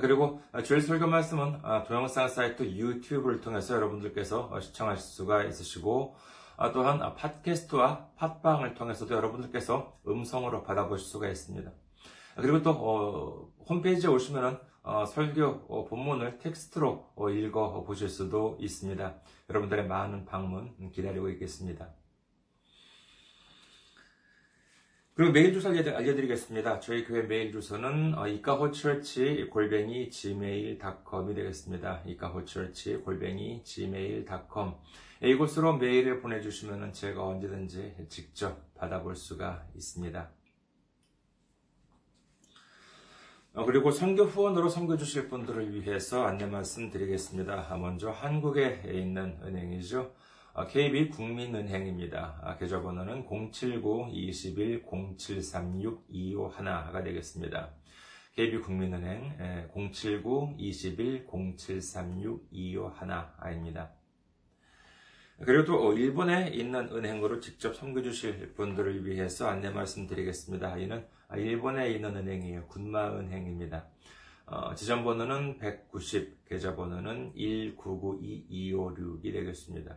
그리고 주일 설교 말씀은 동영상 사이트 유튜브를 통해서 여러분들께서 시청하실 수가 있으시고, 또한 팟캐스트와 팟빵을 통해서도 여러분들께서 음성으로 받아보실 수가 있습니다. 그리고 또 어, 홈페이지에 오시면은 어, 설교 어, 본문을 텍스트로 읽어 보실 수도 있습니다. 여러분들의 많은 방문 기다리고 있겠습니다. 그리고 메일 주소 알려드리겠습니다. 저희 교회 메일 주소는 이카호처치 골뱅이 gmail.com이 되겠습니다. 이카호처치 골뱅이 gmail.com 이곳으로 메일을 보내주시면 제가 언제든지 직접 받아볼 수가 있습니다. 어, 그리고 선교 후원으로 선교 주실 분들을 위해서 안내 말씀 드리겠습니다. 먼저 한국에 있는 은행이죠. KB 어, 국민은행입니다. 아, 계좌번호는 079-21-0736-251가 되겠습니다. KB 국민은행 079-21-0736-251입니다. 그리고 또 일본에 있는 은행으로 직접 섬겨주실 분들을 위해서 안내 말씀드리겠습니다. 이는 일본에 있는 은행이에요. 군마은행입니다. 어, 지점번호는 190, 계좌번호는 1992256이 되겠습니다.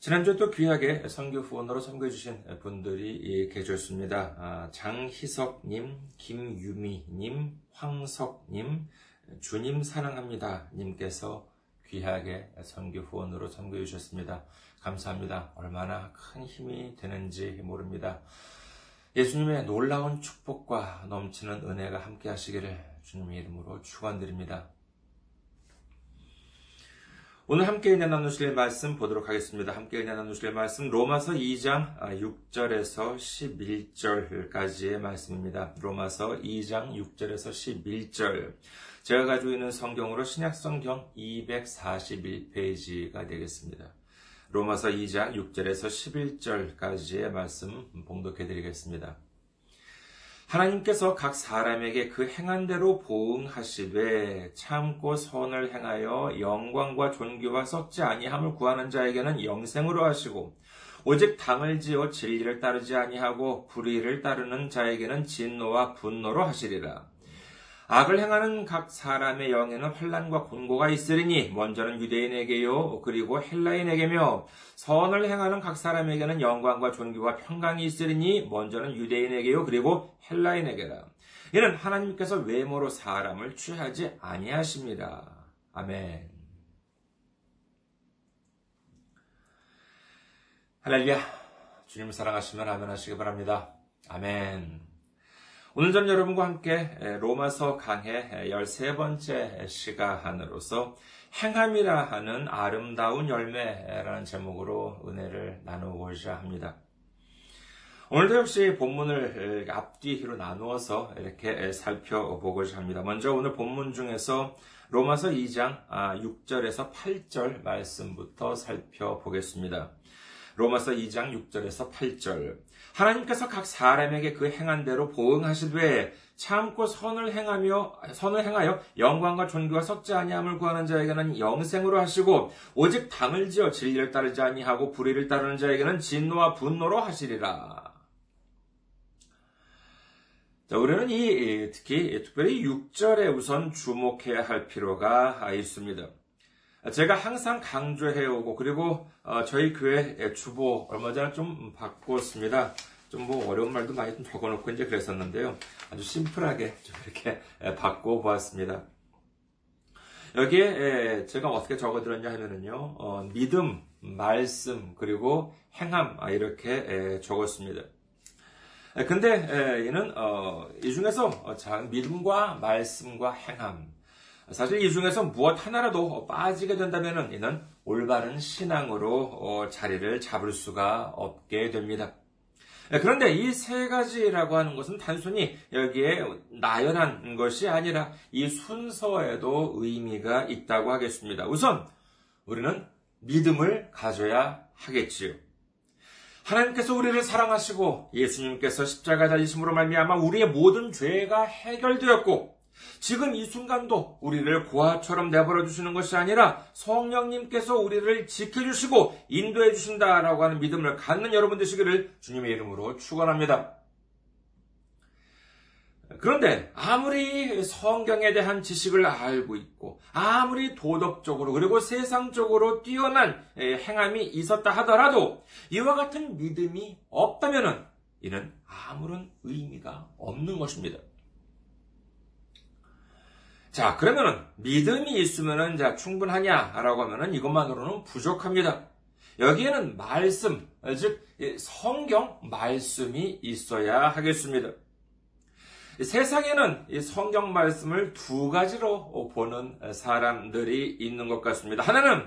지난주 또 귀하게 선교 후원으로 선교해주신 분들이 계셨습니다. 아, 장희석님, 김유미님, 황석님, 주님 사랑합니다. 님께서 귀하게 선교 후원으로 선교해 주셨습니다. 감사합니다. 얼마나 큰 힘이 되는지 모릅니다. 예수님의 놀라운 축복과 넘치는 은혜가 함께 하시기를 주님의 이름으로 축원드립니다. 오늘 함께 은혜 나누실 말씀 보도록 하겠습니다. 함께 은혜 나누실 말씀 로마서 2장 6절에서 11절까지의 말씀입니다. 로마서 2장 6절에서 11절. 제가 가지고 있는 성경으로 신약성경 241페이지가 되겠습니다. 로마서 2장 6절에서 11절까지의 말씀 봉독해 드리겠습니다. 하나님께서 각 사람에게 그 행한 대로 보응하시되 참고 선을 행하여 영광과 존귀와 썩지 아니함을 구하는 자에게는 영생으로 하시고 오직 당을 지어 진리를 따르지 아니하고 불의를 따르는 자에게는 진노와 분노로 하시리라. 악을 행하는 각 사람의 영에는 환란과 곤고가 있으리니 먼저는 유대인에게요 그리고 헬라인에게며 선을 행하는 각 사람에게는 영광과 존귀와 평강이 있으리니 먼저는 유대인에게요 그리고 헬라인에게라 이는 하나님께서 외모로 사람을 취하지 아니하십니다. 아멘. 할렐루야. 주님 사랑하시면 아멘 하시기 바랍니다. 아멘. 오늘 전 여러분과 함께 로마서 강의 13번째 시간으로서 행함이라 하는 아름다운 열매라는 제목으로 은혜를 나누고자 합니다. 오늘도 역시 본문을 앞뒤로 나누어서 이렇게 살펴보고자 합니다. 먼저 오늘 본문 중에서 로마서 2장 6절에서 아, 8절 말씀부터 살펴보겠습니다. 로마서 2장 6절에서 8절. 하나님께서 각 사람에게 그 행한 대로 보응하시되 참고 선을 행하며 선을 행하여 영광과 존귀와 썩지 아니함을 구하는 자에게는 영생으로 하시고 오직 당을 지어 진리를 따르지 아니하고 불의를 따르는 자에게는 진노와 분노로 하시리라. 자, 우리는 이 특히 특별히 6절에 우선 주목해야 할 필요가 있습니다. 제가 항상 강조해오고 그리고 어, 저희 교회 주보 얼마 전에 좀 바꿨습니다. 좀 뭐 어려운 말도 많이 좀 적어놓고 이제 그랬었는데요. 아주 심플하게 좀 이렇게 바꿔 보았습니다. 여기에 제가 어떻게 적어드렸냐 하면은요, 어, 믿음, 말씀, 그리고 행함, 아, 이렇게 적었습니다. 근데 이는 어, 이 중에서 어, 믿음과 말씀과 행함, 사실 이 중에서 무엇 하나라도 빠지게 된다면 이는 올바른 신앙으로 어, 자리를 잡을 수가 없게 됩니다. 그런데 이 세 가지라고 하는 것은 단순히 여기에 나열한 것이 아니라 이 순서에도 의미가 있다고 하겠습니다. 우선 우리는 믿음을 가져야 하겠지요. 하나님께서 우리를 사랑하시고 예수님께서 십자가 달리심으로 말미암아 우리의 모든 죄가 해결되었고 지금 이 순간도 우리를 고아처럼 내버려 두시는 것이 아니라 성령님께서 우리를 지켜주시고 인도해 주신다라고 하는 믿음을 갖는 여러분 되시기를 주님의 이름으로 축원합니다. 그런데 아무리 성경에 대한 지식을 알고 있고 아무리 도덕적으로 그리고 세상적으로 뛰어난 행함이 있었다 하더라도 이와 같은 믿음이 없다면 이는 아무런 의미가 없는 것입니다. 자, 그러면은 믿음이 있으면은 자 충분하냐라고 하면은 이것만으로는 부족합니다. 여기에는 말씀, 즉 성경 말씀이 있어야 하겠습니다. 세상에는 이 성경 말씀을 두 가지로 보는 사람들이 있는 것 같습니다. 하나는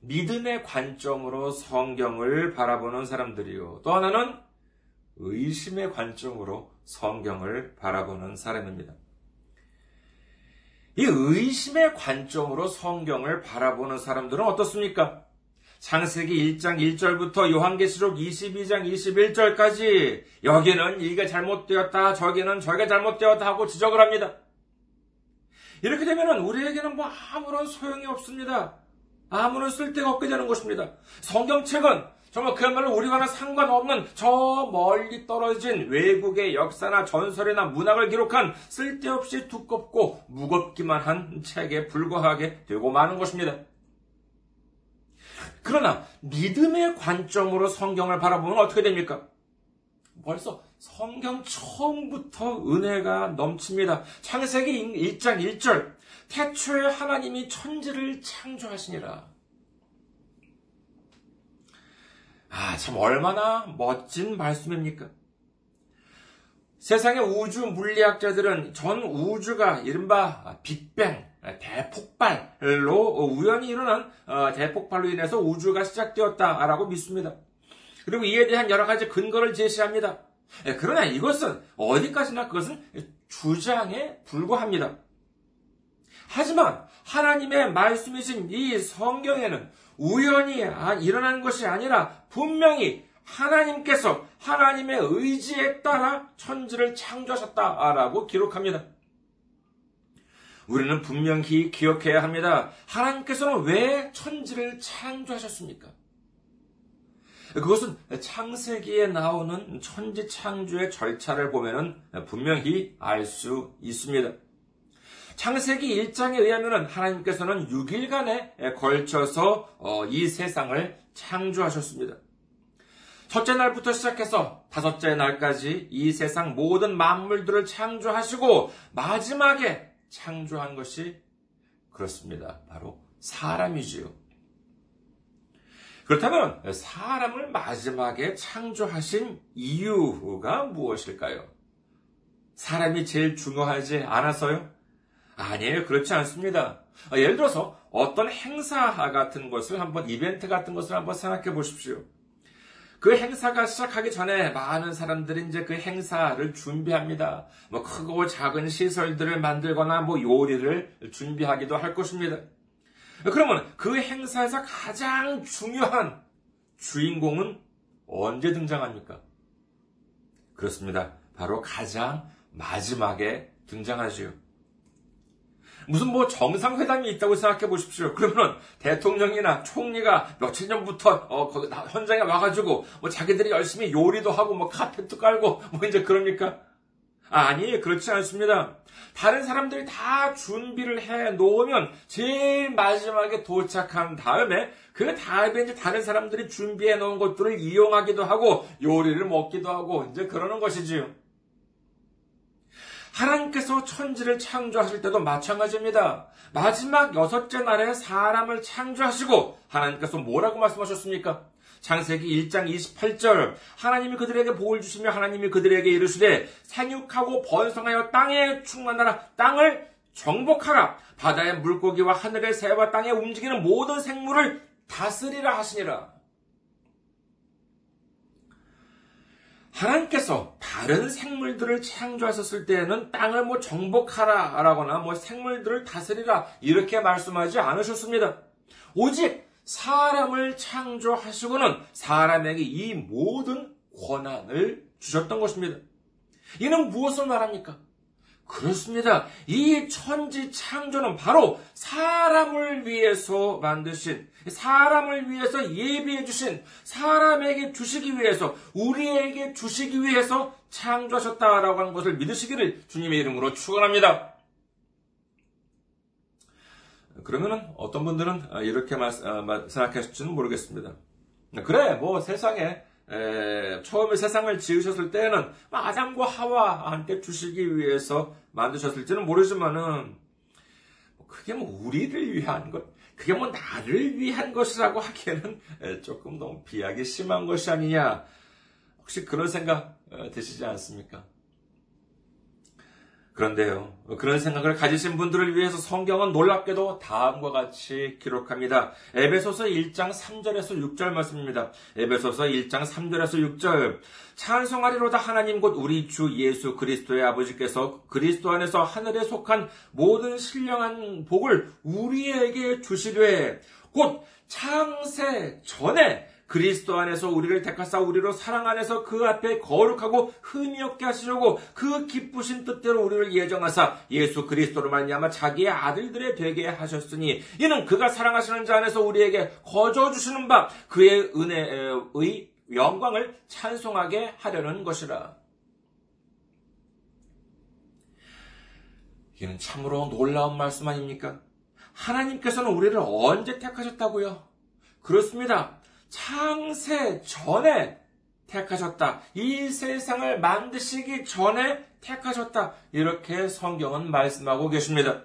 믿음의 관점으로 성경을 바라보는 사람들이요. 또 하나는 의심의 관점으로 성경을 바라보는 사람입니다. 이 의심의 관점으로 성경을 바라보는 사람들은 어떻습니까? 창세기 1장 1절부터 요한계시록 22장 21절까지 여기는 이게 잘못되었다, 저기는 저게 잘못되었다 하고 지적을 합니다. 이렇게 되면 우리에게는 뭐 아무런 소용이 없습니다. 아무런 쓸데가 없게 되는 것입니다. 성경책은 정말 그야말로 우리와는 상관없는 저 멀리 떨어진 외국의 역사나 전설이나 문학을 기록한 쓸데없이 두껍고 무겁기만 한 책에 불과하게 되고 마는 것입니다. 그러나 믿음의 관점으로 성경을 바라보면 어떻게 됩니까? 벌써 성경 처음부터 은혜가 넘칩니다. 창세기 1장 1절. 태초에 하나님이 천지를 창조하시니라. 아, 참 얼마나 멋진 말씀입니까? 세상의 우주 물리학자들은 전 우주가 이른바 빅뱅, 대폭발로 우연히 일어난 어, 대폭발로 인해서 우주가 시작되었다라고 믿습니다. 그리고 이에 대한 여러 가지 근거를 제시합니다. 예, 그러나 이것은 어디까지나 그것은 주장에 불과합니다. 하지만 하나님의 말씀이신 이 성경에는 우연히 아, 일어난 것이 아니라 분명히 하나님께서 하나님의 의지에 따라 천지를 창조하셨다라고 기록합니다. 우리는 분명히 기억해야 합니다. 하나님께서는 왜 천지를 창조하셨습니까? 그것은 창세기에 나오는 천지 창조의 절차를 보면 분명히 알 수 있습니다. 창세기 1장에 의하면 하나님께서는 6일간에 걸쳐서 어, 이 세상을 창조하셨습니다. 첫째 날부터 시작해서 다섯째 날까지 이 세상 모든 만물들을 창조하시고 마지막에 창조한 것이 그렇습니다. 바로 사람이지요. 그렇다면 사람을 마지막에 창조하신 이유가 무엇일까요? 사람이 제일 중요하지 않아서요? 아니에요. 그렇지 않습니다. 예를 들어서 어떤 행사 같은 것을 한번 이벤트 같은 것을 한번 생각해 보십시오. 그 행사가 시작하기 전에 많은 사람들이 이제 그 행사를 준비합니다. 뭐 크고 작은 시설들을 만들거나 뭐 요리를 준비하기도 할 것입니다. 그러면 그 행사에서 가장 중요한 주인공은 언제 등장합니까? 그렇습니다. 바로 가장 마지막에 등장하지요. 무슨 뭐 정상회담이 있다고 생각해 보십시오. 그러면 대통령이나 총리가 며칠 전부터 어, 현장에 와가지고 뭐 자기들이 열심히 요리도 하고 뭐 카펫도 깔고 뭐 이제 그럽니까? 아니, 그렇지 않습니다. 다른 사람들이 다 준비를 해 놓으면 제일 마지막에 도착한 다음에 그 다음에 이제 다른 사람들이 준비해 놓은 것들을 이용하기도 하고 요리를 먹기도 하고 이제 그러는 것이지요. 하나님께서 천지를 창조하실 때도 마찬가지입니다. 마지막 여섯째 날에 사람을 창조하시고 하나님께서 뭐라고 말씀하셨습니까? 창세기 1장 28절 하나님이 그들에게 복을 주시며 하나님이 그들에게 이르시되 생육하고 번성하여 땅에 충만하라 땅을 정복하라 바다의 물고기와 하늘의 새와 땅에 움직이는 모든 생물을 다스리라 하시니라. 하나님께서 다른 생물들을 창조하셨을 때에는 땅을 뭐 정복하라 라거나 뭐 생물들을 다스리라 이렇게 말씀하지 않으셨습니다. 오직 사람을 창조하시고는 사람에게 이 모든 권한을 주셨던 것입니다. 이는 무엇을 말합니까? 그렇습니다. 이 천지 창조는 바로 사람을 위해서 만드신, 사람을 위해서 예비해 주신, 사람에게 주시기 위해서, 우리에게 주시기 위해서 창조하셨다라고 하는 것을 믿으시기를 주님의 이름으로 축원합니다. 그러면은 어떤 분들은 이렇게 어, 생각하실지는 모르겠습니다. 그래, 뭐 세상에 에, 처음에 세상을 지으셨을 때는 아담과 하와 함께 주시기 위해서 만드셨을지는 모르지만은 그게 뭐 우리를 위한 것, 그게 뭐 나를 위한 것이라고 하기에는 조금 너무 비약이 심한 것이 아니냐. 혹시 그런 생각 어, 드시지 않습니까? 그런데요, 그런 생각을 가지신 분들을 위해서 성경은 놀랍게도 다음과 같이 기록합니다. 에베소서 1장 3절에서 6절 말씀입니다. 에베소서 1장 3절에서 6절. 찬송하리로다 하나님 곧 우리 주 예수 그리스도의 아버지께서 그리스도 안에서 하늘에 속한 모든 신령한 복을 우리에게 주시되 곧 창세 전에 그리스도 안에서 우리를 택하사 우리로 사랑 안에서 그 앞에 거룩하고 흠이 없게 하시려고 그 기쁘신 뜻대로 우리를 예정하사 예수 그리스도로 말미암아 자기의 아들들의 되게 하셨으니 이는 그가 사랑하시는 자 안에서 우리에게 거저 주시는 바 그의 은혜의 영광을 찬송하게 하려는 것이라. 이는 참으로 놀라운 말씀 아닙니까? 하나님께서는 우리를 언제 택하셨다고요? 그렇습니다. 창세 전에 택하셨다. 이 세상을 만드시기 전에 택하셨다. 이렇게 성경은 말씀하고 계십니다.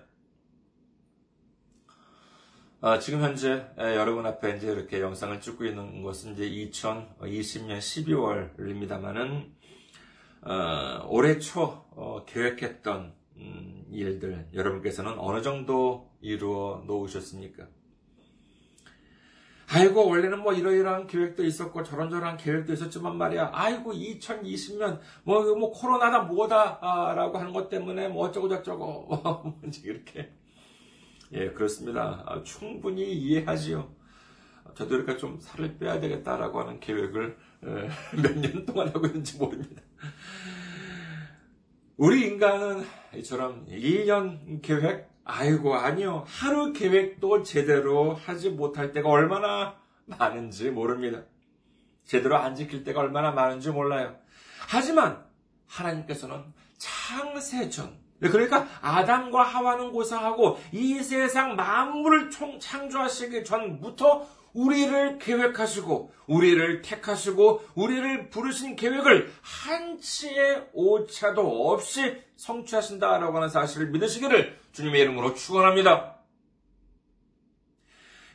어, 지금 현재 여러분 앞에 이제 이렇게 영상을 찍고 있는 것은 이제 2020년 12월입니다만은 어, 올해 초 어, 계획했던 음, 일들 여러분께서는 어느 정도 이루어 놓으셨습니까? 아이고, 원래는 뭐 이러이러한 계획도 있었고 저런저런 계획도 있었지만 말이야. 아이고, 2020년, 뭐, 뭐, 코로나다 뭐다, 아, 라고 하는 것 때문에 뭐 어쩌고저쩌고. 뭐, 이렇게. 예, 그렇습니다. 아, 충분히 이해하지요. 저도 이렇게 좀 살을 빼야 되겠다라고 하는 계획을 몇 년 동안 하고 있는지 모릅니다. 우리 인간은 이처럼 1년 계획, 아이고, 아니요. 하루 계획도 제대로 하지 못할 때가 얼마나 많은지 모릅니다. 제대로 안 지킬 때가 얼마나 많은지 몰라요. 하지만 하나님께서는 창세전, 그러니까 아담과 하와는 고사하고 이 세상 만물을 총 창조하시기 전부터 우리를 계획하시고 우리를 택하시고 우리를 부르신 계획을 한치의 오차도 없이 성취하신다라고 하는 사실을 믿으시기를 주님의 이름으로 축원합니다.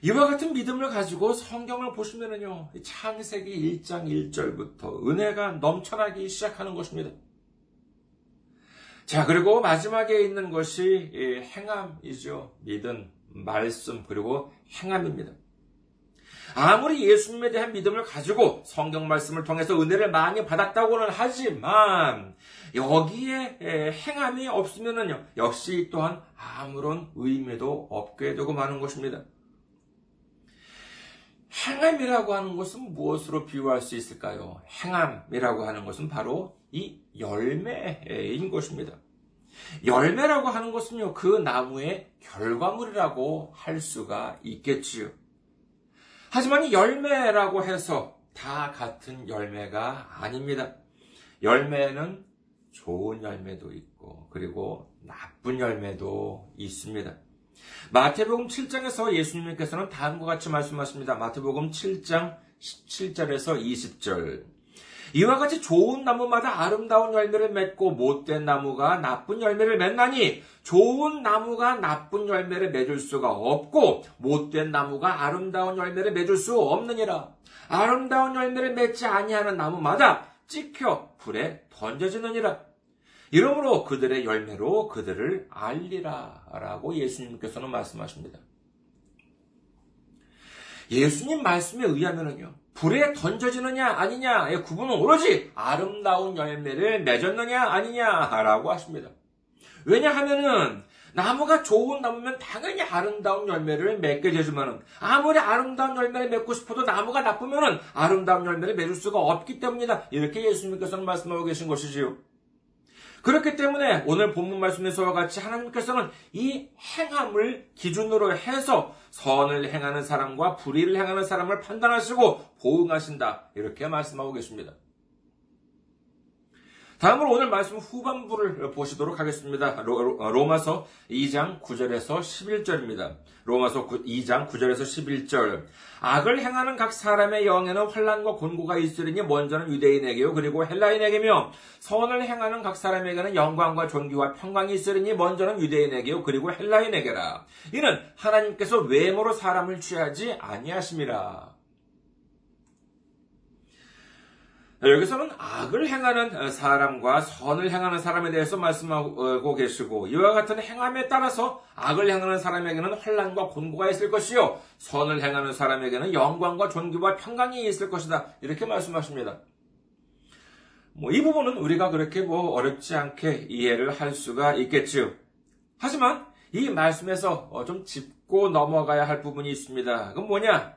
이와 같은 믿음을 가지고 성경을 보시면요. 창세기 1장 1절부터 은혜가 넘쳐나기 시작하는 것입니다. 자, 그리고 마지막에 있는 것이 행함이죠. 믿음, 말씀, 그리고 행함입니다. 아무리 예수님에 대한 믿음을 가지고 성경 말씀을 통해서 은혜를 많이 받았다고는 하지만 여기에 행함이 없으면은요 역시 또한 아무런 의미도 없게 되고 마는 것입니다. 행함이라고 하는 것은 무엇으로 비유할 수 있을까요? 행함이라고 하는 것은 바로 이 열매인 것입니다. 열매라고 하는 것은요, 그 나무의 결과물이라고 할 수가 있겠지요. 하지만 열매라고 해서 다 같은 열매가 아닙니다. 열매는 좋은 열매도 있고, 그리고 나쁜 열매도 있습니다. 마태복음 7장에서 예수님께서는 다음과 같이 말씀하십니다. 마태복음 7장 17절에서 20절. 이와 같이 좋은 나무마다 아름다운 열매를 맺고 못된 나무가 나쁜 열매를 맺나니 좋은 나무가 나쁜 열매를 맺을 수가 없고 못된 나무가 아름다운 열매를 맺을 수 없느니라. 아름다운 열매를 맺지 아니하는 나무마다 찍혀 불에 던져지느니라. 이러므로 그들의 열매로 그들을 알리라. 라고 예수님께서는 말씀하십니다. 예수님 말씀에 의하면요. 불에 던져지느냐 아니냐의 구분은 오로지 아름다운 열매를 맺었느냐 아니냐라고 하십니다. 왜냐하면은 나무가 좋은 나무면 당연히 아름다운 열매를 맺게 되지만은 아무리 아름다운 열매를 맺고 싶어도 나무가 나쁘면은 아름다운 열매를 맺을 수가 없기 때문이다. 이렇게 예수님께서는 말씀하고 계신 것이지요. 그렇기 때문에 오늘 본문 말씀에서와 같이 하나님께서는 이 행함을 기준으로 해서 선을 행하는 사람과 불의를 행하는 사람을 판단하시고 보응하신다. 이렇게 말씀하고 계십니다. 다음으로 오늘 말씀 후반부를 보시도록 하겠습니다. 로 마서 2장 9절에서 11절입니다. 로마서 2장 9절에서 11절. 악을 행하는 각 사람의 영에는 환란과 곤고가 있으리니 먼저는 유대인에게요 그리고 헬라인에게며 선을 행하는 각 사람에게는 영광과 존귀와 평강이 있으리니 먼저는 유대인에게요 그리고 헬라인에게라. 이는 하나님께서 외모로 사람을 취하지 아니하심이라. 여기서는 악을 행하는 사람과 선을 행하는 사람에 대해서 말씀하고 계시고 이와 같은 행함에 따라서 악을 행하는 사람에게는 환란과 곤고가 있을 것이요 선을 행하는 사람에게는 영광과 존귀와 평강이 있을 것이다 이렇게 말씀하십니다. 뭐 이 부분은 우리가 그렇게 뭐 어렵지 않게 이해를 할 수가 있겠지요. 하지만 이 말씀에서 좀 짚고 넘어가야 할 부분이 있습니다. 그건 뭐냐?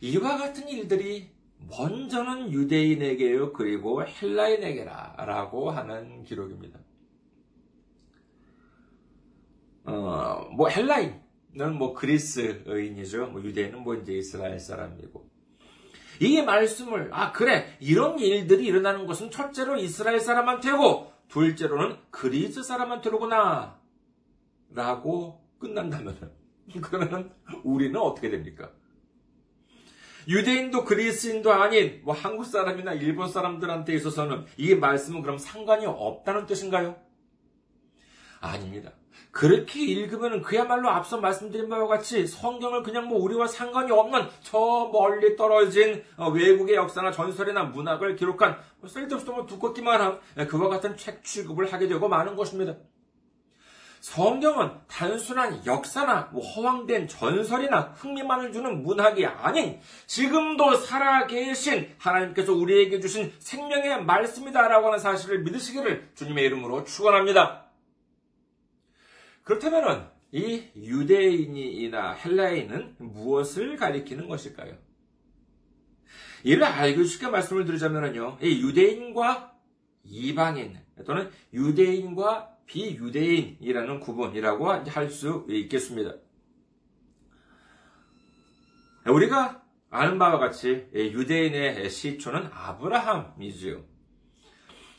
이와 같은 일들이 먼저는 유대인에게요, 그리고 헬라인에게라, 라고 하는 기록입니다. 어, 뭐, 헬라인은 뭐 그리스인이죠. 뭐 유대인은 뭐 이제 이스라엘 사람이고. 이 말씀을, 아, 그래. 이런 일들이 일어나는 것은 첫째로 이스라엘 사람한테고, 둘째로는 그리스 사람한테로구나. 라고 끝난다면, 그러면 우리는 어떻게 됩니까? 유대인도 그리스인도 아닌 뭐 한국 사람이나 일본 사람들한테 있어서는 이 말씀은 그럼 상관이 없다는 뜻인가요? 아닙니다. 그렇게 읽으면 그야말로 앞서 말씀드린 바와 같이 성경을 그냥 뭐 우리와 상관이 없는 저 멀리 떨어진 어, 외국의 역사나 전설이나 문학을 기록한 뭐 쓸데없이 뭐 두껍기만 한 그와 같은 책 취급을 하게 되고 마는 것입니다. 성경은 단순한 역사나 뭐 허황된 전설이나 흥미만을 주는 문학이 아닌 지금도 살아계신 하나님께서 우리에게 주신 생명의 말씀이다라고 하는 사실을 믿으시기를 주님의 이름으로 축원합니다. 그렇다면 이 유대인이나 헬라인은 무엇을 가리키는 것일까요? 이를 알기 쉽게 말씀을 드리자면요, 이 유대인과 이방인 또는 유대인과 비유대인이라는 구분이라고 할 수 있겠습니다. 우리가 아는 바와 같이 유대인의 시초는 아브라함이지요.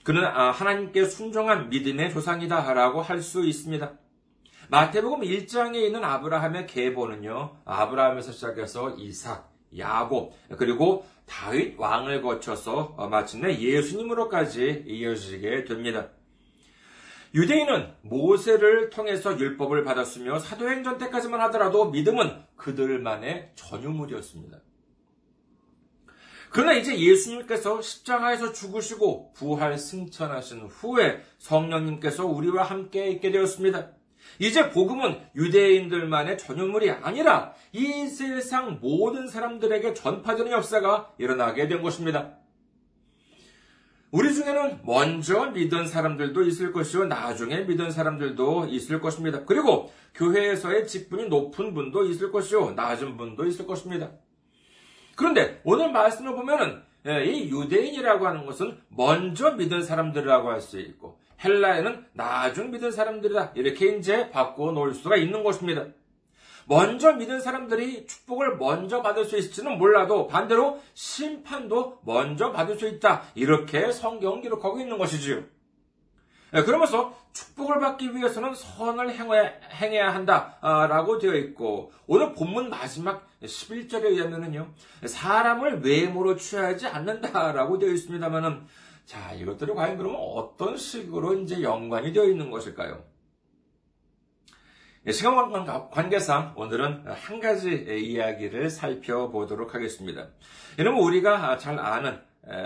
그는 아, 하나님께 순종한 믿음의 조상이다라고 할 수 있습니다. 마태복음 1장에 있는 아브라함의 계보는요, 아브라함에서 시작해서 이삭, 야곱, 그리고 다윗 왕을 거쳐서 마침내 예수님으로까지 이어지게 됩니다. 유대인은 모세를 통해서 율법을 받았으며 사도행전 때까지만 하더라도 믿음은 그들만의 전유물이었습니다. 그러나 이제 예수님께서 십자가에서 죽으시고 부활 승천하신 후에 성령님께서 우리와 함께 있게 되었습니다. 이제 복음은 유대인들만의 전유물이 아니라 이 세상 모든 사람들에게 전파되는 역사가 일어나게 된 것입니다. 우리 중에는 먼저 믿은 사람들도 있을 것이요, 나중에 믿은 사람들도 있을 것입니다. 그리고 교회에서의 직분이 높은 분도 있을 것이요, 낮은 분도 있을 것입니다. 그런데 오늘 말씀을 보면은 예, 이 유대인이라고 하는 것은 먼저 믿은 사람들이라고 할 수 있고 헬라에는 나중 믿은 사람들이다 이렇게 이제 바꾸어 놓을 수가 있는 것입니다. 먼저 믿은 사람들이 축복을 먼저 받을 수 있을지는 몰라도 반대로 심판도 먼저 받을 수 있다. 이렇게 성경 기록하고 있는 것이지요. 예, 그러면서 축복을 받기 위해서는 선을 행해야 한다라고 되어 있고 오늘 본문 마지막 11절에 의하면은요 사람을 외모로 취하지 않는다라고 되어 있습니다만은 자 이것들이 과연 그러면 어떤 식으로 이제 연관이 되어 있는 것일까요? 예, 시간 관계상 오늘은 한 가지 이야기를 살펴보도록 하겠습니다. 여러분 우리가 잘 아는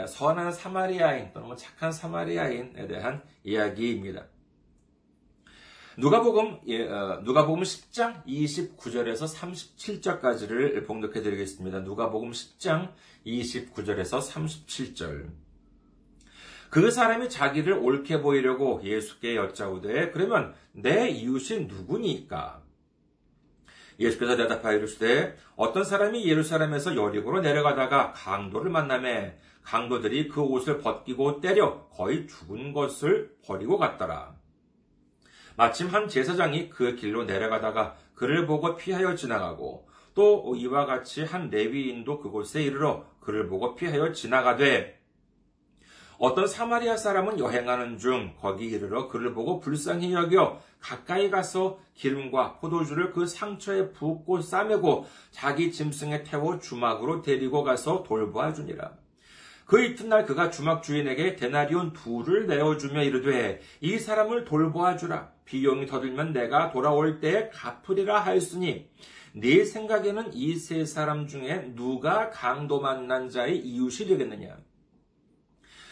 선한 사마리아인 또는 뭐 착한 사마리아인에 대한 이야기입니다. 누가복음 예, 어, 누가복음 10장 29절에서 37절까지를 봉독해 드리겠습니다. 누가복음 10장 29절에서 37절. 그 사람이 자기를 옳게 보이려고 예수께 여짜오되 그러면 내 이웃이 누구니까? 예수께서 대답하여 이르시되 어떤 사람이 예루살렘에서 여리고로 내려가다가 강도를 만남에 강도들이 그 옷을 벗기고 때려 거의 죽은 것을 버리고 갔더라. 마침 한 제사장이 그 길로 내려가다가 그를 보고 피하여 지나가고 또 이와 같이 한 레위인도 그곳에 이르러 그를 보고 피하여 지나가되 어떤 사마리아 사람은 여행하는 중 거기 이르러 그를 보고 불쌍히 여겨 가까이 가서 기름과 포도주를 그 상처에 붓고 싸매고 자기 짐승에 태워 주막으로 데리고 가서 돌보아 주니라. 그 이튿날 그가 주막 주인에게 데나리온 둘을 내어주며 이르되 이 사람을 돌보아 주라. 비용이 더 들면 내가 돌아올 때에 갚으리라 하였으니 네 생각에는 이 세 사람 중에 누가 강도 만난 자의 이웃이 되겠느냐?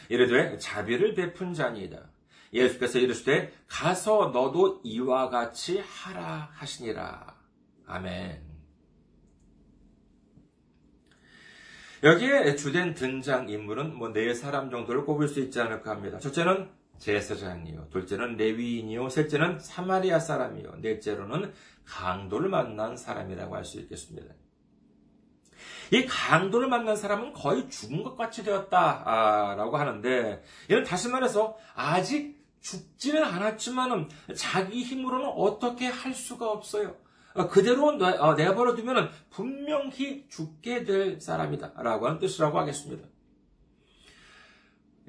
이르되 자비를 베푼 자니이다. 예수께서 이르시되 가서 너도 이와 같이 하라 하시니라. 아멘. 여기에 주된 등장 인물은 뭐 네 사람 정도를 꼽을 수 있지 않을까 합니다. 첫째는 제사장이요, 둘째는 레위인이요, 셋째는 사마리아 사람이요, 넷째로는 강도를 만난 사람이라고 할 수 있겠습니다. 이 강도를 만난 사람은 거의 죽은 것 같이 되었다라고 하는데, 이는 다시 말해서 아직 죽지는 않았지만은 자기 힘으로는 어떻게 할 수가 없어요. 어, 그대로 어, 내버려 두면 분명히 죽게 될 사람이다. 라고 하는 뜻이라고 하겠습니다.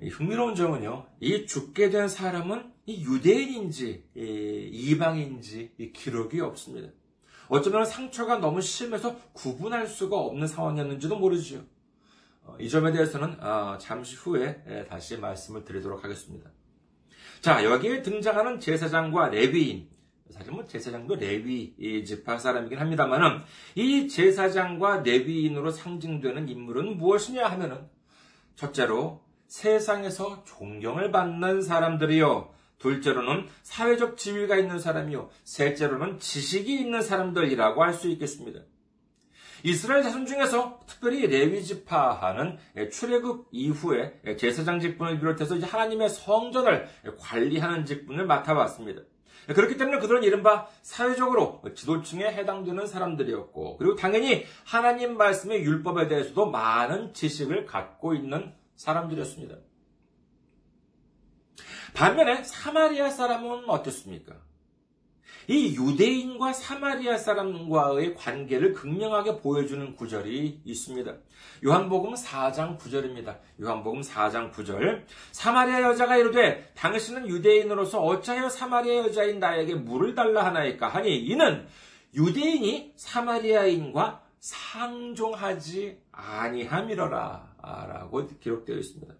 흥미로운 점은요, 이 죽게 된 사람은 유대인인지 이방인지 기록이 없습니다. 어쩌면 상처가 너무 심해서 구분할 수가 없는 상황이었는지도 모르지요. 어, 이 점에 대해서는 잠시 후에 다시 말씀을 드리도록 하겠습니다. 자, 여기에 등장하는 제사장과 레위인, 사실 뭐 제사장도 레위 지파 사람이긴 합니다만은 이 제사장과 레위인으로 상징되는 인물은 무엇이냐 하면은 첫째로 세상에서 존경을 받는 사람들이요. 둘째로는 사회적 지위가 있는 사람이요. 셋째로는 지식이 있는 사람들이라고 할 수 있겠습니다. 이스라엘 자손 중에서 특별히 레위 지파하는 출애굽 이후에 제사장 직분을 비롯해서 하나님의 성전을 관리하는 직분을 맡아왔습니다. 그렇기 때문에 그들은 이른바 사회적으로 지도층에 해당되는 사람들이었고, 그리고 당연히 하나님 말씀의 율법에 대해서도 많은 지식을 갖고 있는 사람들이었습니다. 반면에 사마리아 사람은 어땠습니까? 이 유대인과 사마리아 사람과의 관계를 극명하게 보여주는 구절이 있습니다. 요한복음 4장 9절입니다. 요한복음 4장 9절. 사마리아 여자가 이르되 당신은 유대인으로서 어찌하여 사마리아 여자인 나에게 물을 달라 하나이까 하니 이는 유대인이 사마리아인과 상종하지 아니함이러라 라고 기록되어 있습니다.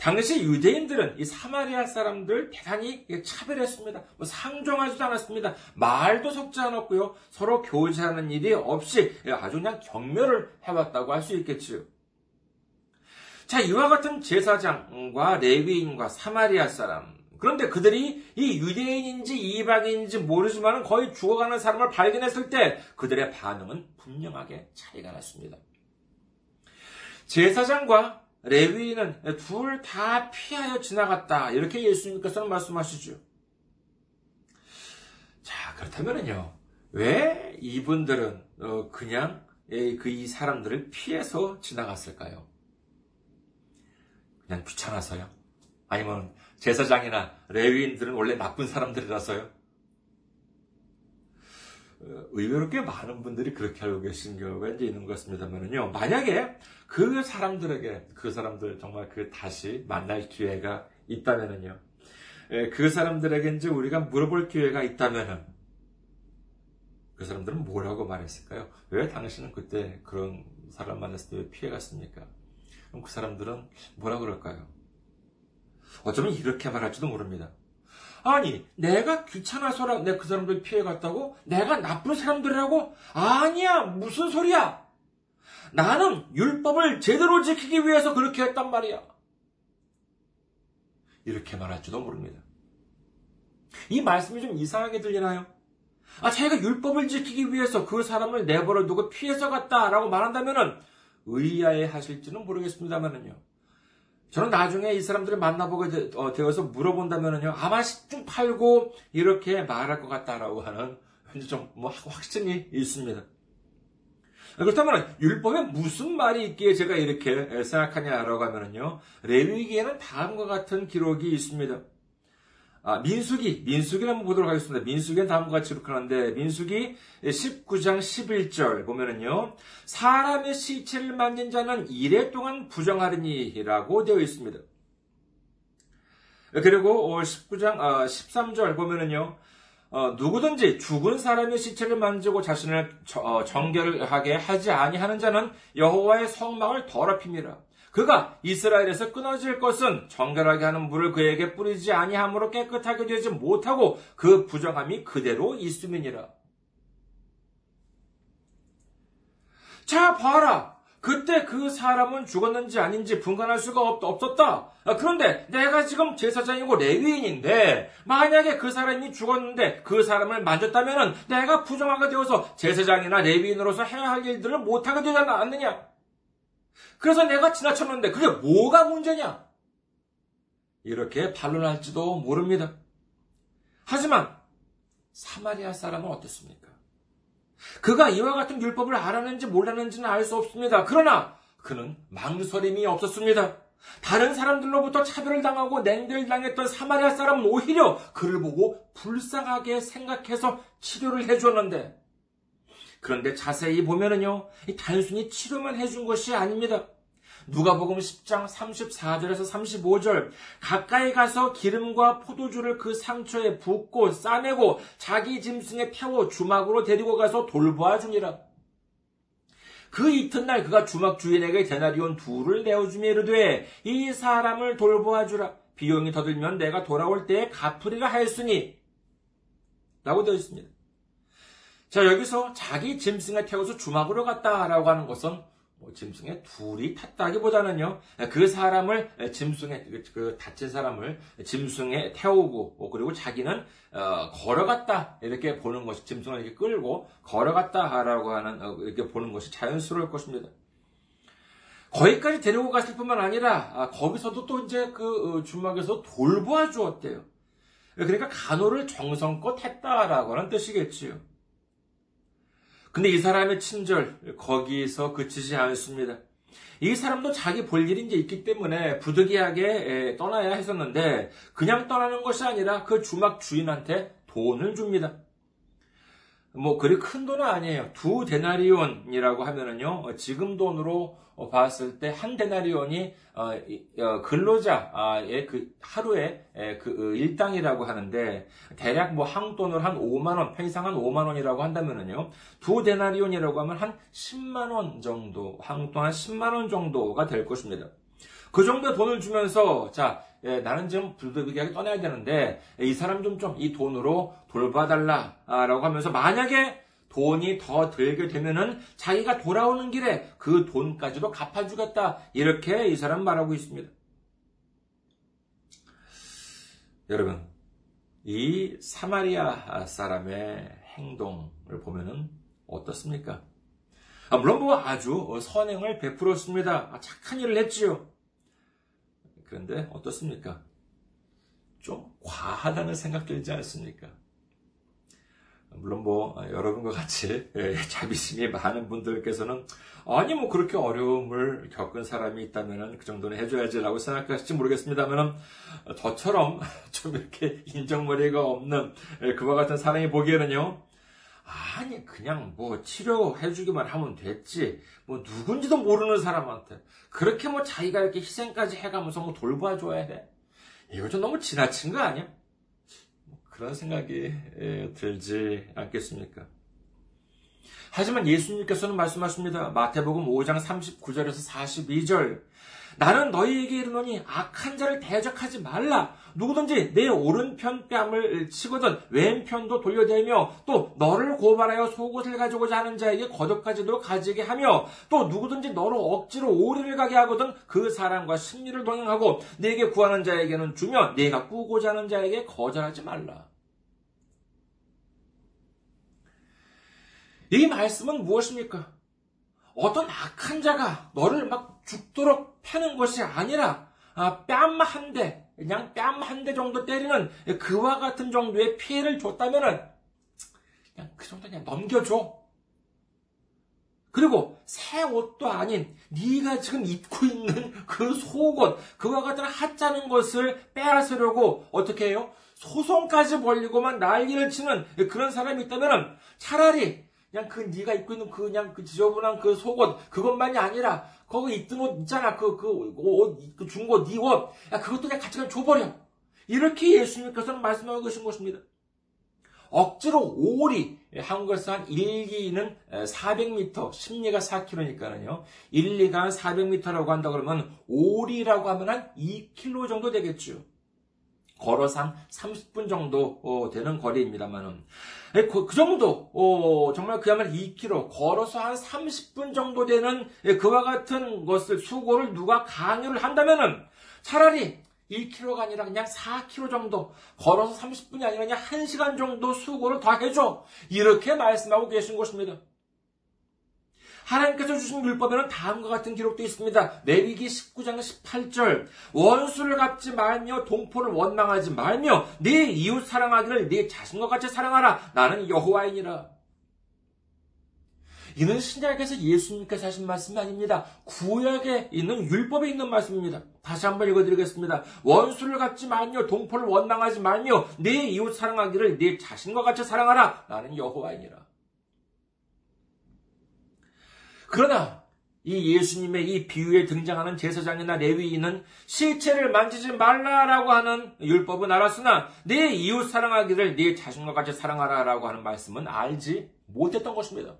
당시 유대인들은 이 사마리아 사람들 대단히 차별했습니다. 뭐 상종하지도 않았습니다. 말도 섞지 않았고요. 서로 교제하는 일이 없이 아주 그냥 경멸을 해왔다고 할 수 있겠지요. 자, 이와 같은 제사장과 레위인과 사마리아 사람. 그런데 그들이 이 유대인인지 이방인인지 모르지만 거의 죽어가는 사람을 발견했을 때 그들의 반응은 분명하게 차이가 났습니다. 제사장과 레위인은 둘 다 피하여 지나갔다. 이렇게 예수님께서는 말씀하시죠. 자, 그렇다면요. 왜 이분들은 어, 그냥 그 이 사람들을 피해서 지나갔을까요? 그냥 귀찮아서요? 아니면 제사장이나 레위인들은 원래 나쁜 사람들이라서요? 어, 의외로 꽤 많은 분들이 그렇게 알고 계신 경우가 이제 있는 것 같습니다만은요. 만약에 그 사람들에게 그 사람들 정말 그 다시 만날 기회가 있다면은요. 그 사람들에게 이제 우리가 물어볼 기회가 있다면은 그 사람들은 뭐라고 말했을까요? 왜 당신은 그때 그런 사람 만났을 때 왜 피해갔습니까? 그럼 그 사람들은 뭐라 그럴까요? 어쩌면 이렇게 말할지도 모릅니다. 아니, 내가 귀찮아서 내그 사람들 피해갔다고? 내가 나쁜 사람들이라고? 아니야, 무슨 소리야? 나는 율법을 제대로 지키기 위해서 그렇게 했단 말이야. 이렇게 말할지도 모릅니다. 이 말씀이 좀 이상하게 들리나요? 아, 자기가 율법을 지키기 위해서 그 사람을 내버려 두고 피해서 갔다라고 말한다면은 의아해 하실지는 모르겠습니다만은요. 저는 나중에 이 사람들을 만나보게 어, 되어서 물어본다면은요, 아마 식중 팔고 이렇게 말할 것 같다라고 하는 좀뭐 확신이 있습니다. 그렇다면 율법에 무슨 말이 있기에 제가 이렇게 생각하냐라고 하면은요, 레위기에는 다음과 같은 기록이 있습니다. 아, 민수기, 민수기를 한번 보도록 하겠습니다. 민수기는 다음과 같이 기록하는데, 민수기 19장 11절 보면은요, 사람의 시체를 만진 자는 이래 동안 부정하리니라고 되어 있습니다. 그리고 19장 13절 보면은요, 어, 누구든지 죽은 사람의 시체를 만지고 자신을 어, 정결하게 하지 아니하는 자는 여호와의 성막을 더럽힙니다. 그가 이스라엘에서 끊어질 것은 정결하게 하는 물을 그에게 뿌리지 아니함으로 깨끗하게 되지 못하고 그 부정함이 그대로 있음이니라. 자, 봐라. 그때 그 사람은 죽었는지 아닌지 분간할 수가 없, 없었다. 아, 그런데 내가 지금 제사장이고 레위인인데 만약에 그 사람이 죽었는데 그 사람을 만졌다면 내가 부정하게 되어서 제사장이나 레위인으로서 해야 할 일들을 못하게 되지 않느냐? 그래서 내가 지나쳤는데 그게 뭐가 문제냐? 이렇게 반론할지도 모릅니다. 하지만 사마리아 사람은 어떻습니까? 그가 이와 같은 율법을 알았는지 몰랐는지는 알 수 없습니다. 그러나 그는 망설임이 없었습니다. 다른 사람들로부터 차별을 당하고 냉들당했던 사마리아 사람은 오히려 그를 보고 불쌍하게 생각해서 치료를 해주었는데 그런데 자세히 보면은요, 단순히 치료만 해준 것이 아닙니다. 누가복음 10장 34절에서 35절 가까이 가서 기름과 포도주를 그 상처에 붓고 싸내고 자기 짐승에 태워 주막으로 데리고 가서 돌보아 주니라. 그 이튿날 그가 주막 주인에게 데나리온 둘을 내어주며 이르되 이 사람을 돌보아 주라. 비용이 더 들면 내가 돌아올 때에 갚으리라 하였으니 라고 되어 있습니다. 자, 여기서 자기 짐승에 태워서 주막으로 갔다라고 하는 것은 뭐 짐승에 둘이 탔다기보다는요, 그 사람을 짐승에, 그, 그 다친 사람을 짐승에 태우고, 뭐 그리고 자기는, 어, 걸어갔다. 이렇게 보는 것이, 짐승을 이렇게 끌고 걸어갔다라고 하는, 어, 이렇게 보는 것이 자연스러울 것입니다. 거기까지 데리고 갔을 뿐만 아니라, 아, 거기서도 또 이제 그 어, 주막에서 돌보아 주었대요. 그러니까 간호를 정성껏 했다라고 하는 뜻이겠지요. 근데 이 사람의 친절, 거기서 그치지 않습니다. 이 사람도 자기 볼 일이 이제 있기 때문에 부득이하게 떠나야 했었는데, 그냥 떠나는 것이 아니라 그 주막 주인한테 돈을 줍니다. 뭐, 그리 큰 돈은 아니에요. 두 데나리온이라고 하면은요, 지금 돈으로 어, 봤을 때 한 데나리온이 어, 어, 근로자의 그 하루에 그 일당이라고 하는데 대략 뭐 한국 돈으로 한 5만 원, 평상 한 5만 원이라고 한다면은요. 두 데나리온이라고 하면 한 10만 원 정도, 한국 돈 한 10만 원 정도가 될 것입니다. 그 정도 돈을 주면서 자 예, 나는 지금 불도비하게 떠나야 되는데 이 사람 좀 좀 이 돈으로 돌봐달라라고 하면서 만약에 돈이 더 들게 되면은 자기가 돌아오는 길에 그 돈까지도 갚아주겠다. 이렇게 이 사람 말하고 있습니다. 여러분, 이 사마리아 사람의 행동을 보면은 어떻습니까? 아, 물론 뭐 아주 선행을 베풀었습니다. 아, 착한 일을 했지요. 그런데 어떻습니까? 좀 과하다는 생각 들지 않습니까? 물론 뭐 여러분과 같이 예, 자비심이 많은 분들께서는 아니 뭐 그렇게 어려움을 겪은 사람이 있다면 그 정도는 해줘야지라고 생각하실지 모르겠습니다만 저처럼 좀 이렇게 인정머리가 없는 예, 그와 같은 사람이 보기에는요 아니 그냥 뭐 치료해주기만 하면 됐지 뭐 누군지도 모르는 사람한테 그렇게 뭐 자기가 이렇게 희생까지 해가면서 뭐 돌봐줘야 돼 이거 좀 너무 지나친 거 아니야? 그런 생각이 들지 않겠습니까? 하지만 예수님께서는 말씀하십니다. 마태복음 5장 39절에서 42절. 나는 너희에게 이르노니 악한 자를 대적하지 말라. 누구든지 내 오른편 뺨을 치거든 왼편도 돌려대며 또 너를 고발하여 속옷을 가지고자 하는 자에게 거듭까지도 가지게 하며 또 누구든지 너로 억지로 오리를 가게 하거든 그 사람과 승리를 동행하고 내게 구하는 자에게는 주며 내가 꾸고자 하는 자에게 거절하지 말라. 이 말씀은 무엇입니까? 어떤 악한 자가 너를 막 죽도록 패는 것이 아니라 아, 뺨 한 대, 그냥 뺨 한 대 정도 때리는 그와 같은 정도의 피해를 줬다면은 그냥 그 정도 그냥 넘겨줘. 그리고 새 옷도 아닌 네가 지금 입고 있는 그 속옷, 그와 같은 하찮은 것을 빼앗으려고 어떻게 해요? 소송까지 벌리고만 난리를 치는 그런 사람이 있다면 차라리 그냥 그 네가 입고 있는 그 그냥 그 지저분한 그 속옷 그것만이 아니라 거기 입던 옷 있잖아 그 그 옷 그 중고 네 옷, 야 그것도 그냥 같이 그냥 줘버려. 이렇게 예수님께서는 말씀하고 계신 것입니다. 억지로 오리 한국에서 한 1 기는 400m, 10리가 4km니까는요. 1, 2가 400m라고 한다 그러면 오리라고 하면 한 2km 정도 되겠죠. 걸어서 한 30분 정도 어, 되는 거리입니다만은 예, 그, 그 정도 어, 정말 그야말로 2km 걸어서 한 30분 정도 되는 예, 그와 같은 것을 수고를 누가 강요를 한다면은 차라리 1km가 아니라 그냥 4km 정도 걸어서 30분이 아니라 그냥 1시간 정도 수고를 더 해줘 이렇게 말씀하고 계신 것입니다. 하나님께서 주신 율법에는 다음과 같은 기록도 있습니다. 레위기 19장 18절 원수를 갚지 말며 동포를 원망하지 말며 네 이웃 사랑하기를 네 자신과 같이 사랑하라. 나는 여호와이니라. 이는 신약에서 예수님께서 하신 말씀이 아닙니다. 구약에 있는 율법에 있는 말씀입니다. 다시 한번 읽어드리겠습니다. 원수를 갚지 말며 동포를 원망하지 말며 네 이웃 사랑하기를 네 자신과 같이 사랑하라. 나는 여호와이니라. 그러나 이 예수님의 이 비유에 등장하는 제사장이나 레위인은 실체를 만지지 말라라고 하는 율법은 알았으나 내 이웃 사랑하기를 내 자신과 같이 사랑하라라고 하는 말씀은 알지 못했던 것입니다.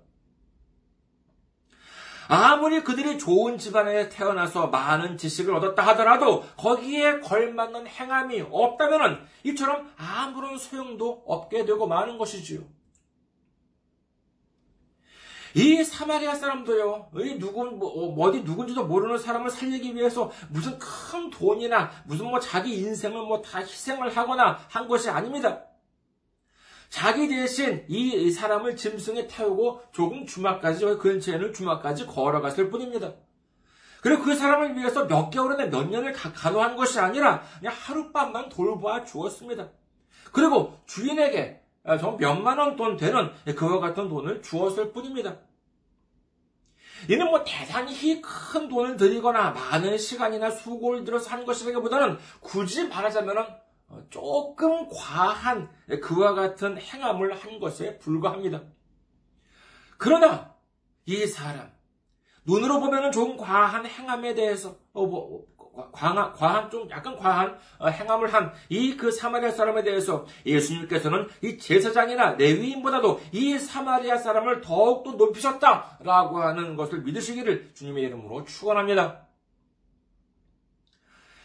아무리 그들이 좋은 집안에 태어나서 많은 지식을 얻었다 하더라도 거기에 걸맞는 행함이 없다면 이처럼 아무런 소용도 없게 되고 마는 것이지요. 이 사마리아 사람도요, 이 누군, 뭐, 어, 어디 누군지도 모르는 사람을 살리기 위해서 무슨 큰 돈이나 무슨 뭐 자기 인생을 뭐 다 희생을 하거나 한 것이 아닙니다. 자기 대신 이 사람을 짐승에 태우고 조금 주막까지, 근처에는 주막까지 걸어갔을 뿐입니다. 그리고 그 사람을 위해서 몇 개월이나 몇 년을 간호한 것이 아니라 그냥 하룻밤만 돌보아 주었습니다. 그리고 주인에게 아, 정 몇만 원 돈 되는 그와 같은 돈을 주었을 뿐입니다. 이는 뭐 대단히 큰 돈을 들이거나 많은 시간이나 수고를 들어서 한 것이라기보다는 굳이 말하자면 어, 조금 과한 그와 같은 행함을 한 것에 불과합니다. 그러나 이 사람 눈으로 보면 좀 과한 행함에 대해서 어, 뭐, 과한, 과한 좀 약간 과한 어, 행함을 한 이 그 사마리아 사람에 대해서 예수님께서는 이 제사장이나 레위인보다도 이 사마리아 사람을 더욱더 높이셨다라고 하는 것을 믿으시기를 주님의 이름으로 축원합니다.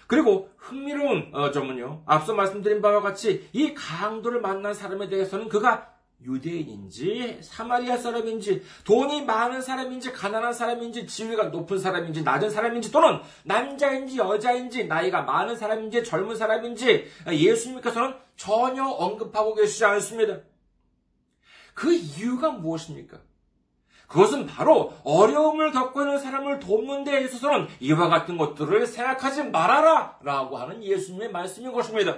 그리고 흥미로운 어, 점은요. 앞서 말씀드린 바와 같이 이 강도를 만난 사람에 대해서는 그가 유대인인지 사마리아 사람인지 돈이 많은 사람인지 가난한 사람인지 지위가 높은 사람인지 낮은 사람인지 또는 남자인지 여자인지 나이가 많은 사람인지 젊은 사람인지 예수님께서는 전혀 언급하고 계시지 않습니다. 그 이유가 무엇입니까? 그것은 바로 어려움을 겪고 있는 사람을 돕는 데 있어서는 이와 같은 것들을 생각하지 말아라! 라고 하는 예수님의 말씀인 것입니다.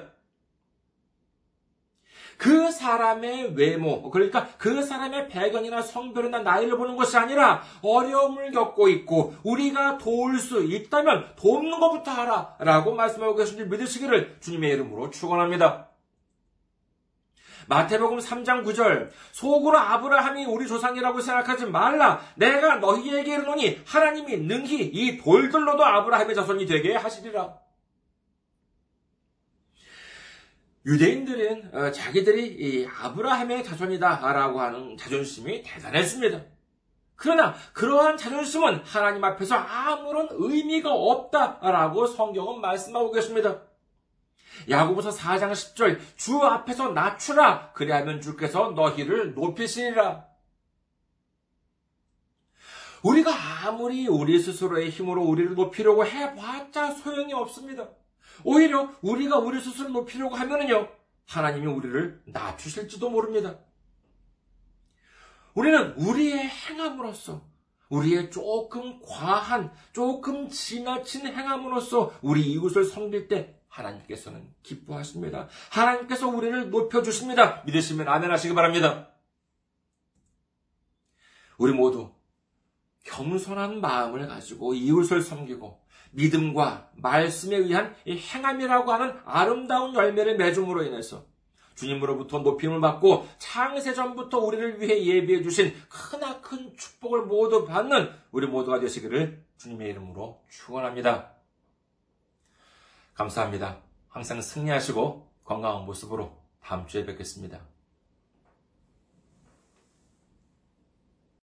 그 사람의 외모, 그러니까 그 사람의 배경이나 성별이나 나이를 보는 것이 아니라 어려움을 겪고 있고 우리가 도울 수 있다면 돕는 것부터 하라 라고 말씀하고 계신 줄 믿으시기를 주님의 이름으로 축원합니다. 마태복음 3장 9절 속으로 아브라함이 우리 조상이라고 생각하지 말라 내가 너희에게 이르노니 하나님이 능히 이 돌들로도 아브라함의 자손이 되게 하시리라 유대인들은 어, 자기들이 아브라함의 자손이다라고 하는 자존심이 대단했습니다. 그러나 그러한 자존심은 하나님 앞에서 아무런 의미가 없다라고 성경은 말씀하고 계십니다. 야고보서 4장 10절 주 앞에서 낮추라 그리하면 주께서 너희를 높이시리라. 우리가 아무리 우리 스스로의 힘으로 우리를 높이려고 해봤자 소용이 없습니다. 오히려 우리가 우리 스스로 높이려고 하면은요, 하나님이 우리를 낮추실지도 모릅니다. 우리는 우리의 행함으로써, 우리의 조금 과한, 조금 지나친 행함으로써 우리 이웃을 섬길 때 하나님께서는 기뻐하십니다. 하나님께서 우리를 높여주십니다. 믿으시면 아멘 하시기 바랍니다. 우리 모두 겸손한 마음을 가지고 이웃을 섬기고 믿음과 말씀에 의한 행함이라고 하는 아름다운 열매를 맺음으로 인해서 주님으로부터 높임을 받고 창세전부터 우리를 위해 예비해 주신 크나큰 축복을 모두 받는 우리 모두가 되시기를 주님의 이름으로 축원합니다. 감사합니다. 항상 승리하시고 건강한 모습으로 다음 주에 뵙겠습니다.